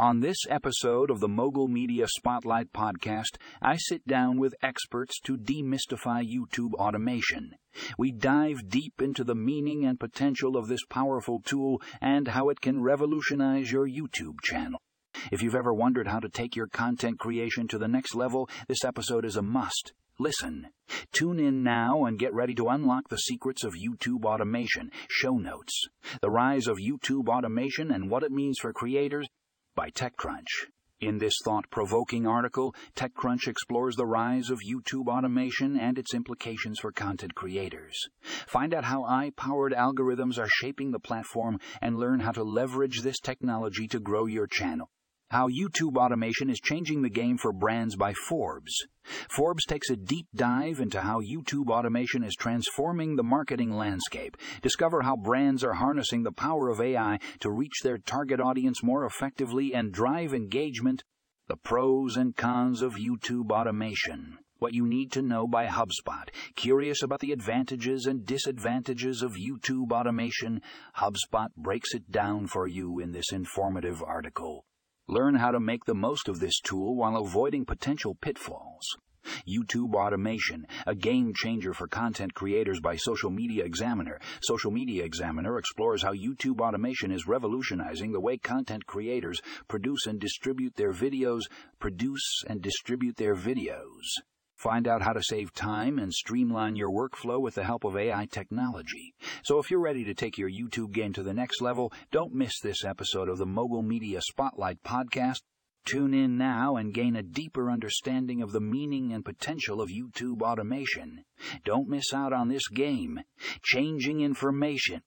On this episode of the Mogul Media Spotlight podcast, I sit down with experts to demystify YouTube automation. We dive deep into the meaning and potential of this powerful tool and how it can revolutionize your YouTube channel. If you've ever wondered how to take your content creation to the next level, this episode is a must. Listen. Tune in now and get ready to unlock the secrets of YouTube automation, show notes, the rise of YouTube automation and what it means for creators by TechCrunch. In this thought provoking article, TechCrunch explores the rise of YouTube automation and its implications for content creators. Find out how AI powered algorithms are shaping the platform and learn how to leverage this technology to grow your channel. How YouTube Automation is Changing the Game for Brands by Forbes. Forbes takes a deep dive into how YouTube automation is transforming the marketing landscape. Discover how brands are harnessing the power of AI to reach their target audience more effectively and drive engagement. The pros and cons of YouTube automation. What you need to know by HubSpot. Curious about the advantages and disadvantages of YouTube automation? HubSpot breaks it down for you in this informative article. Learn how to make the most of this tool while avoiding potential pitfalls. YouTube Automation, a game changer for content creators by Social Media Examiner. Social Media Examiner explores how YouTube Automation is revolutionizing the way content creators produce and distribute their videos, produce and distribute their videos. Find out how to save time and streamline your workflow with the help of AI technology. So if you're ready to take your YouTube game to the next level, don't miss this episode of the Mogul Media Spotlight podcast. Tune in now and gain a deeper understanding of the meaning and potential of YouTube automation. Don't miss out on this game. Changing information